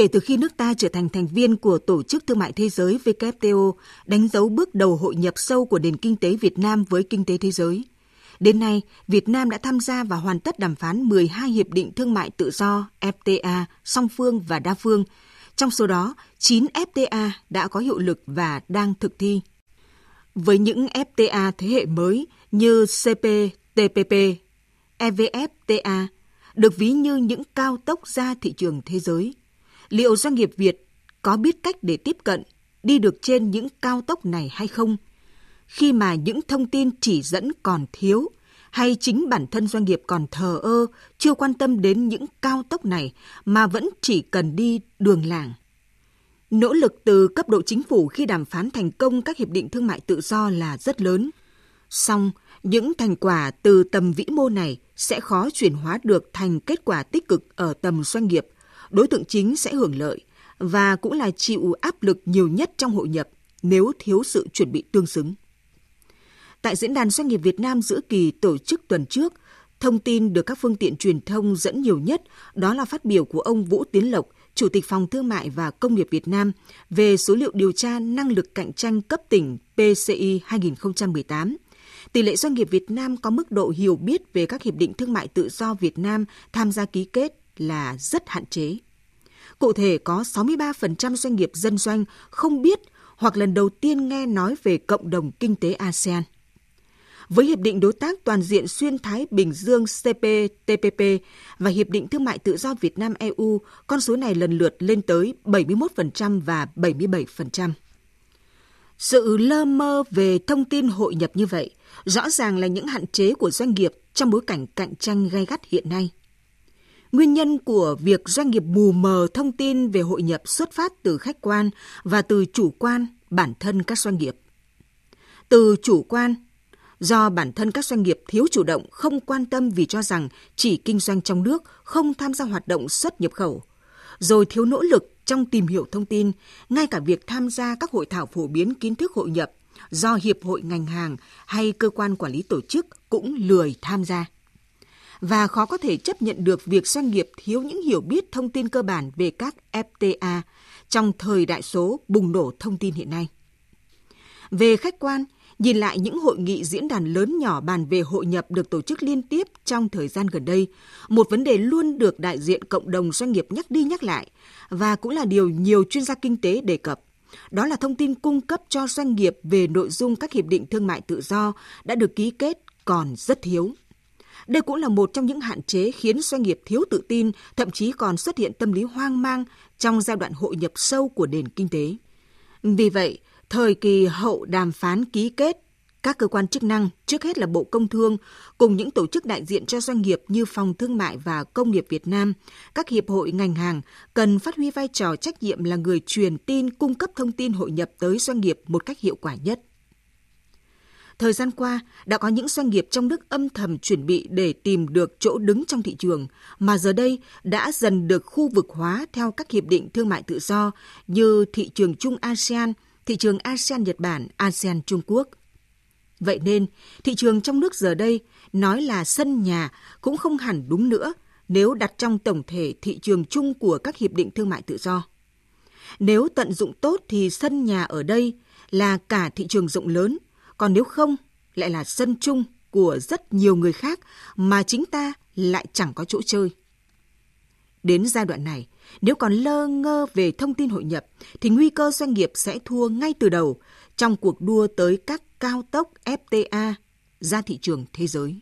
Kể từ khi nước ta trở thành thành viên của Tổ chức Thương mại Thế giới WTO, đánh dấu bước đầu hội nhập sâu của nền kinh tế Việt Nam với kinh tế thế giới. Đến nay, Việt Nam đã tham gia và hoàn tất đàm phán 12 hiệp định thương mại tự do FTA song phương và đa phương. Trong số đó, 9 FTA đã có hiệu lực và đang thực thi. Với những FTA thế hệ mới như CPTPP, EVFTA, được ví như những cao tốc ra thị trường thế giới. Liệu doanh nghiệp Việt có biết cách để tiếp cận, đi được trên những cao tốc này hay không? Khi mà những thông tin chỉ dẫn còn thiếu, hay chính bản thân doanh nghiệp còn thờ ơ, chưa quan tâm đến những cao tốc này mà vẫn chỉ cần đi đường làng. Nỗ lực từ cấp độ chính phủ khi đàm phán thành công các hiệp định thương mại tự do là rất lớn. Song, những thành quả từ tầm vĩ mô này sẽ khó chuyển hóa được thành kết quả tích cực ở tầm doanh nghiệp. Đối tượng chính sẽ hưởng lợi và cũng là chịu áp lực nhiều nhất trong hội nhập nếu thiếu sự chuẩn bị tương xứng. Tại Diễn đàn Doanh nghiệp Việt Nam giữa kỳ tổ chức tuần trước, thông tin được các phương tiện truyền thông dẫn nhiều nhất đó là phát biểu của ông Vũ Tiến Lộc, Chủ tịch Phòng Thương mại và Công nghiệp Việt Nam về số liệu điều tra năng lực cạnh tranh cấp tỉnh PCI 2018. Tỷ lệ doanh nghiệp Việt Nam có mức độ hiểu biết về các hiệp định thương mại tự do Việt Nam tham gia ký kết là rất hạn chế. Cụ thể có 63% doanh nghiệp dân doanh không biết hoặc lần đầu tiên nghe nói về cộng đồng kinh tế ASEAN. Với Hiệp định Đối tác Toàn diện Xuyên Thái Bình Dương CPTPP và Hiệp định Thương mại Tự do Việt Nam EU, con số này lần lượt lên tới 71% và 77%. Sự lơ mơ về thông tin hội nhập như vậy rõ ràng là những hạn chế của doanh nghiệp trong bối cảnh cạnh tranh gay gắt hiện nay. Nguyên nhân của việc doanh nghiệp mù mờ thông tin về hội nhập xuất phát từ khách quan và từ chủ quan bản thân các doanh nghiệp. Từ chủ quan, do bản thân các doanh nghiệp thiếu chủ động, không quan tâm vì cho rằng chỉ kinh doanh trong nước, không tham gia hoạt động xuất nhập khẩu, rồi thiếu nỗ lực trong tìm hiểu thông tin, ngay cả việc tham gia các hội thảo phổ biến kiến thức hội nhập do hiệp hội ngành hàng hay cơ quan quản lý tổ chức cũng lười tham gia. Và khó có thể chấp nhận được việc doanh nghiệp thiếu những hiểu biết thông tin cơ bản về các FTA trong thời đại số bùng nổ thông tin hiện nay. Về khách quan, Nhìn lại những hội nghị diễn đàn lớn nhỏ bàn về hội nhập được tổ chức liên tiếp trong thời gian gần đây, một vấn đề luôn được đại diện cộng đồng doanh nghiệp nhắc đi nhắc lại và cũng là điều nhiều chuyên gia kinh tế đề cập. Đó là thông tin cung cấp cho doanh nghiệp về nội dung các hiệp định thương mại tự do đã được ký kết còn rất thiếu. Đây cũng là một trong những hạn chế khiến doanh nghiệp thiếu tự tin, thậm chí còn xuất hiện tâm lý hoang mang trong giai đoạn hội nhập sâu của nền kinh tế. Vì vậy, Thời kỳ hậu đàm phán ký kết, các cơ quan chức năng, trước hết là Bộ Công Thương, cùng những tổ chức đại diện cho doanh nghiệp như Phòng Thương mại và Công nghiệp Việt Nam, các hiệp hội ngành hàng cần phát huy vai trò trách nhiệm là người truyền tin, cung cấp thông tin hội nhập tới doanh nghiệp một cách hiệu quả nhất. Thời gian qua, đã có những doanh nghiệp trong nước âm thầm chuẩn bị để tìm được chỗ đứng trong thị trường, mà giờ đây đã dần được khu vực hóa theo các hiệp định thương mại tự do như thị trường chung ASEAN – thị trường ASEAN Nhật Bản, ASEAN Trung Quốc. Vậy nên, thị trường trong nước giờ đây nói là sân nhà cũng không hẳn đúng nữa nếu đặt trong tổng thể thị trường chung của các hiệp định thương mại tự do. Nếu tận dụng tốt thì sân nhà ở đây là cả thị trường rộng lớn, còn nếu không lại là sân chung của rất nhiều người khác mà chính ta lại chẳng có chỗ chơi. Đến giai đoạn này, nếu còn lơ ngơ về thông tin hội nhập, thì nguy cơ doanh nghiệp sẽ thua ngay từ đầu trong cuộc đua tới các cao tốc FTA ra thị trường thế giới.